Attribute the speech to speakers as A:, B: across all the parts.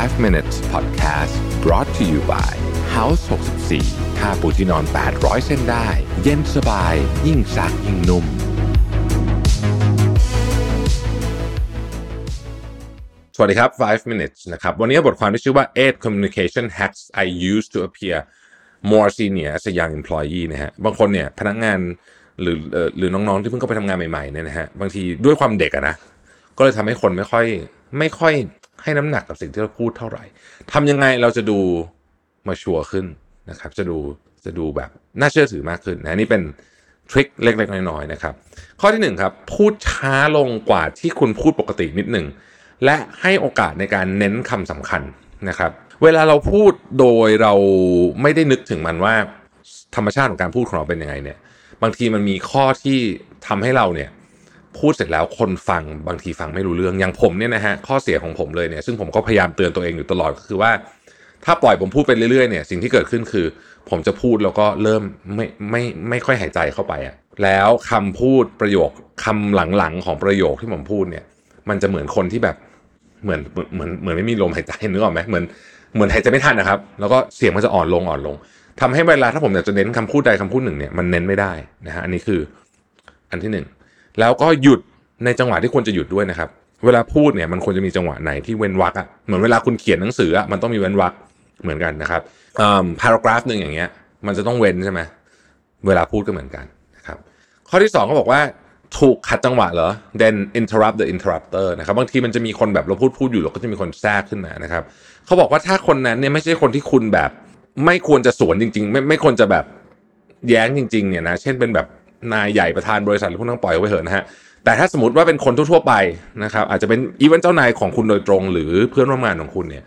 A: 5 minutes podcast brought to you by House 64ค่าปูที่นอน 800 เส้นได้ เย็นสบาย ยิ่งซักยิ่งนุ่ม สวัสดีครับ 5 minutes นะครับ วันนี้บทความที่ชื่อว่า 8 communication hacks I use to appear more senior as a young employee นะฮะ บางคนเนี่ยพนักงานหรือเอ่อหรือน้องๆที่เพิ่งเข้าไปทำงานใหม่ๆเนี่ยนะฮะ บางทีด้วยความเด็กอะนะ ก็เลยทำให้คนไม่ค่อยไม่ค่อย ให้น้ำหนักกับสิ่งที่เราพูดเท่าไหร่ทำยังไงเราจะดูมาชัวร์ขึ้นนะครับ จะดูจะดูแบบน่าเชื่อถือมากขึ้นนะนี่เป็นทริคเล็กๆน้อยๆนะครับ ข้อที่หนึ่งครับพูดช้าลงกว่าที่คุณพูดปกตินิดหนึ่งและให้โอกาสในการเน้นคำสำคัญนะครับ เวลาเราพูดโดยเราไม่ได้นึกถึงมันว่าธรรมชาติของการพูดของเราเป็นยังไงเนี่ย บางทีมันมีข้อที่ทำให้เราเนี่ย พูดเสร็จแล้วคนฟังบางทีฟังไม่รู้เรื่องอย่างผมเนี่ยนะฮะข้อเสียของผมเลยเนี่ยซึ่งผมก็พยายามเตือนตัวเองอยู่ตลอดก็คือว่า ถ้าปล่อยผมพูดไปเรื่อยๆเนี่ยสิ่งที่เกิดขึ้นคือ ผมจะพูดแล้วก็เริ่มไม่ไม่ไม่ค่อยหายใจเข้าไปอะแล้วคำพูดประโยคคำหลังๆของประโยคที่ผมพูดเนี่ย มันจะเหมือนคนที่แบบเหมือนเหมือนเหมือนเหมือนไม่มีลมหายใจนึกออกไหมเหมือนเหมือนหายใจไม่ทันนะครับ แล้วก็เสียงมันจะอ่อนลงอ่อนลงทำให้เวลาถ้าผมอยากจะเน้นคำพูดใดคำพูดหนึ่งเนี่ยมันเน้นไม่ได้นะฮะอันนี้คืออันที่หนึ่ง แล้วก็หยุดในจังหวะที่ควรจะหยุดด้วยนะครับ เวลาพูดเนี่ยมันควรจะมีจังหวะไหนที่เว้นวรรคอะเหมือนเวลาคุณเขียนหนังสืออะมันต้องมีเว้นวรรคเหมือนกันนะครับอ่า paragraph หนึ่งอย่างเงี้ย มันจะต้องเว้นใช่ไหมเวลาพูดก็เหมือนกันนะครับ ข้อที่สองเขาบอกว่าถูกขัดจังหวะเหรอ then interrupt the interrupter นะครับบางทีมันจะมีคนแบบเราพูดพูดอยู่แล้วก็จะมีคนแทรกขึ้นมานะครับเขาบอกว่าถ้าคนนั้นเนี่ยไม่ใช่คนที่คุณแบบ ไม่ควรจะสวนจริง ๆ ไม่ไม่ควรจะแบบแย้งจริง ๆ เนี่ยนะเช่นเป็นแบบ นายใหญ่ประธานบริษัทหรือคุณต้องปล่อยไว้เถอะนะฮะแต่ถ้าสมมติว่าเป็นคนทั่วๆไปนะครับ อาจจะเป็นอีเวนต์เจ้านายของคุณโดยตรง หรือเพื่อนร่วมงานของคุณเนี่ย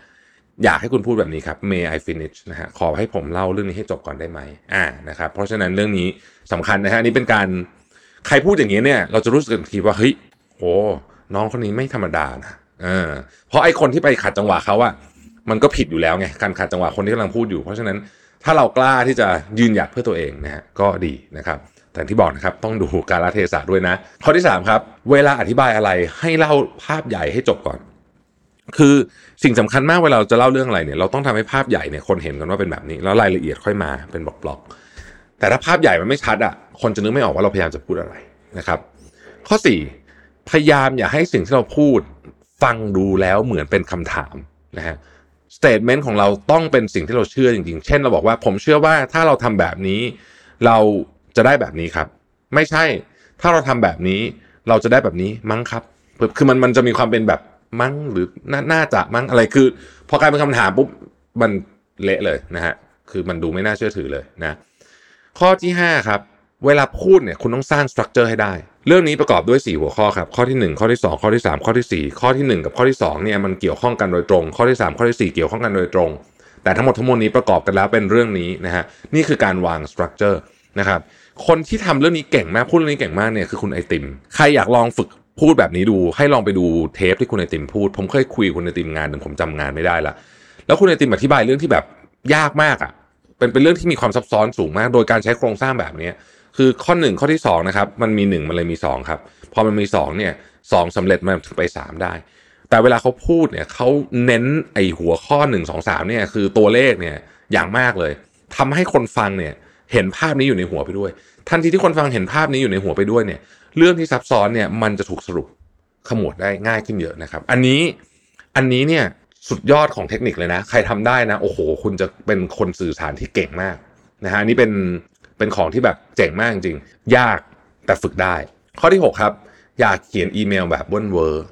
A: อยากให้คุณพูดแบบนี้ครับ may I finish นะฮะขอให้ผมเล่าเรื่องนี้ให้จบก่อนได้ไหมอ่านะครับเพราะฉะนั้นเรื่องนี้สำคัญนะฮะนี่เป็นการใครพูดอย่างนี้เนี่ย เราจะรู้สึกทันทีว่าเฮ้ยโหน้องคนนี้ไม่ธรรมดานะเออเพราะไอ้คนที่ไปขัดจังหวะเขาอะมันก็ผิดอยู่แล้วไงการขัดจังหวะคนที่กำลังพูดอยู่ เพราะฉะนั้นถ้าเรากล้าที่จะยืนหยัดเพื่อตัวเองนะฮะก็ดีนะครับ แต่ที่บอกนะครับต้องดูการละเทศะด้วยนะ ข้อที่สามครับเวลาอธิบายอะไรให้เล่าภาพใหญ่ให้จบก่อน คือสิ่งสำคัญมากเวลาเราจะเล่าเรื่องอะไรเนี่ยเราต้องทำให้ภาพใหญ่เนี่ยคนเห็นกันว่าเป็นแบบนี้แล้วรายละเอียดค่อยมาเป็นบล็อกๆแต่ถ้าภาพใหญ่มันไม่ชัดอะคนจะนึกไม่ออกว่าเราพยายามจะพูดอะไรนะครับ ข้อ 4 พยายามอย่าให้สิ่งที่เราพูดฟังดูแล้วเหมือนเป็นคำถามนะฮะสเตทเมนต์ของเราต้องเป็นสิ่งที่เราเชื่อจริงๆ เช่นเราบอกว่าผมเชื่อว่าถ้าเราทำแบบนี้เรา จะได้แบบนี้ครับ ไม่ใช่ถ้าเราทำแบบนี้เราจะได้แบบนี้มั้งครับ คือมันมันจะมีความเป็นแบบมั้งหรือนาน่าจะมั้งอะไรคือ พอกลายเป็นคำถามปุ๊บมันเละเลยนะฮะคือมันดูไม่น่าเชื่อถือเลยนะข้อที่ 5 ครับ เวลาพูดเนี่ยคุณต้องสร้างสตรัคเจอร์ให้ได้ เรื่องนี้ประกอบด้วย 4 หัวข้อครับ ข้อที่ 1 ข้อที่ 2 ข้อที่ 3 ข้อที่ 4 ข้อที่ 1 กับข้อที่ 2เนี่ยมันเกี่ยวข้องกันโดยตรง ข้อที่ 3 ข้อที่ 4 เกี่ยวข้องกันโดยตรง แต่ทั้งหมดทั้งมวลนี้ประกอบกันแล้วเป็นเรื่องนี้นะฮะนี่คือการวางสตรัคเจอร์นะครับ คนที่ทำเรื่องนี้เก่งมากพูดเรื่องนี้เก่งมากเนี่ยคือคุณไอติม ใครอยากลองฝึกพูดแบบนี้ดูให้ลองไปดูเทปที่คุณไอติมพูด ผมเคยคุยคุณไอติมงานหนึ่งผมจำงานไม่ได้ละแล้วคุณไอติมอธิบายเรื่องที่แบบยากมากอะเป็นเป็นเรื่องที่มีความซับซ้อนสูงมาก โดยการใช้โครงสร้างแบบนี้คือข้อหนึ่งข้อที่สองนะครับมันมีหนึ่งมันเลยมีสองครับพอมันมีสองเนี่ยสองสำเร็จมันถึงไปสามได้ แต่เวลาเขาพูดเนี่ยเขาเน้นไอหัวข้อหนึ่งสองสามเนี่ยคือตัวเลขเนี่ยอย่างมากเลยทำให้คนฟังเนี่ย เห็นภาพนี้อยู่ในหัวไปด้วย ทันทีที่คนฟังเห็นภาพนี้อยู่ในหัวไปด้วยเนี่ย เรื่องที่ซับซ้อนเนี่ยมันจะถูกสรุปขมวดได้ง่ายขึ้นเยอะนะครับ อันนี้อันนี้เนี่ยสุดยอดของเทคนิคเลยนะ ใครทำได้นะ โอ้โห คุณจะเป็นคนสื่อสารที่เก่งมากนะฮะอันนี้เป็นเป็นของที่แบบเจ๋งมากจริง ยากแต่ฝึกได้ ข้อที่ 6 ครับ อยากเขียนอีเมลแบบเวิ่นเว้อ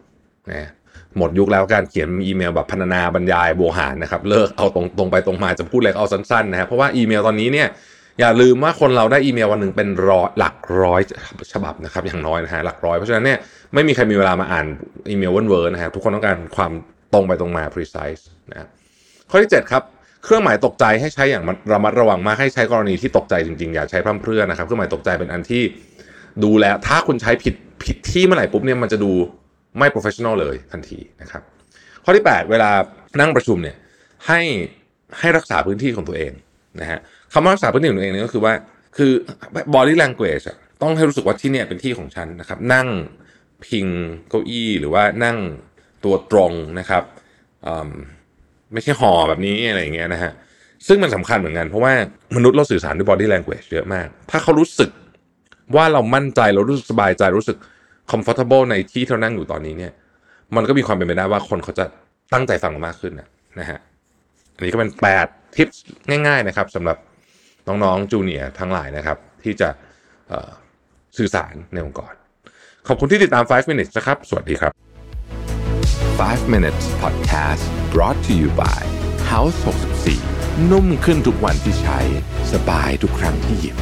A: นะหมดยุคแล้วการเขียนอีเมลแบบพรรณนาบรรยายโวหารนะครับ เลิกเอาตรงตรงไปตรงมาจะพูดอะไรก็เอาสั้นๆนะครับเพราะว่าอีเมลตอนนี้เนี่ย อย่าลืมว่าคนเราได้อีเมลวันหนึ่งเป็นร้อยหลักร้อยฉบับนะครับอย่างน้อยนะฮะหลักร้อยเพราะฉะนั้นเนี่ยไม่มีใครมีเวลามาอ่านอีเมลเวิร์นเวอร์นะครับทุกคนต้องการความตรงไปตรงมา precise นะข้อที่ 7 ครับเครื่องหมายตกใจให้ใช้อย่างระมัดระวังมากให้ใช้กรณีที่ตกใจจริงๆ อย่าใช้พร่ำเพรื่อนะครับเครื่องหมายตกใจเป็นอันที่ดูแลถ้าคุณใช้ผิดผิดที่เมื่อไหร่ปุ๊บเนี่ยมันจะดูไม่ professional เลยทันทีนะครับ ข้อที่ 8 เวลานั่งประชุมเนี่ยให้ให้รักษาพื้นที่ของตัวเอง นะฮะคำว่ารักษาพื้นที่ของตัวเองนี่ก็คือว่า คือ body language ต้องให้รู้สึกว่าที่เนี่ยเป็นที่ของฉันนะครับ นั่งพิงเก้าอี้หรือว่านั่งตัวตรงนะครับไม่ใช่ห่อแบบนี้อะไรอย่างเงี้ยนะฮะซึ่งมันสำคัญเหมือนกันเพราะว่ามนุษย์เราสื่อสารด้วย body language เยอะมาก ถ้าเขารู้สึกว่าเรามั่นใจเรารู้สึกสบายใจรู้สึก comfortable ในที่ที่เรานั่งอยู่ตอนนี้เนี่ย มันก็มีความเป็นไปได้ว่าคนเขาจะตั้งใจฟังมากขึ้นนะนะฮะอันนี้ก็เป็น8 ทิปง่ายๆนะครับสำหรับน้องๆจูเนียร์ทั้งหลายนะครับ ที่จะสื่อสารในองค์กร ขอบคุณที่ติดตาม 5 minutes นะครับ สวัสดีครับ
B: 5 minutes podcast brought to you by House 64 นุ่มขึ้นทุกวันที่ใช้ สบายทุกครั้งที่หยิบ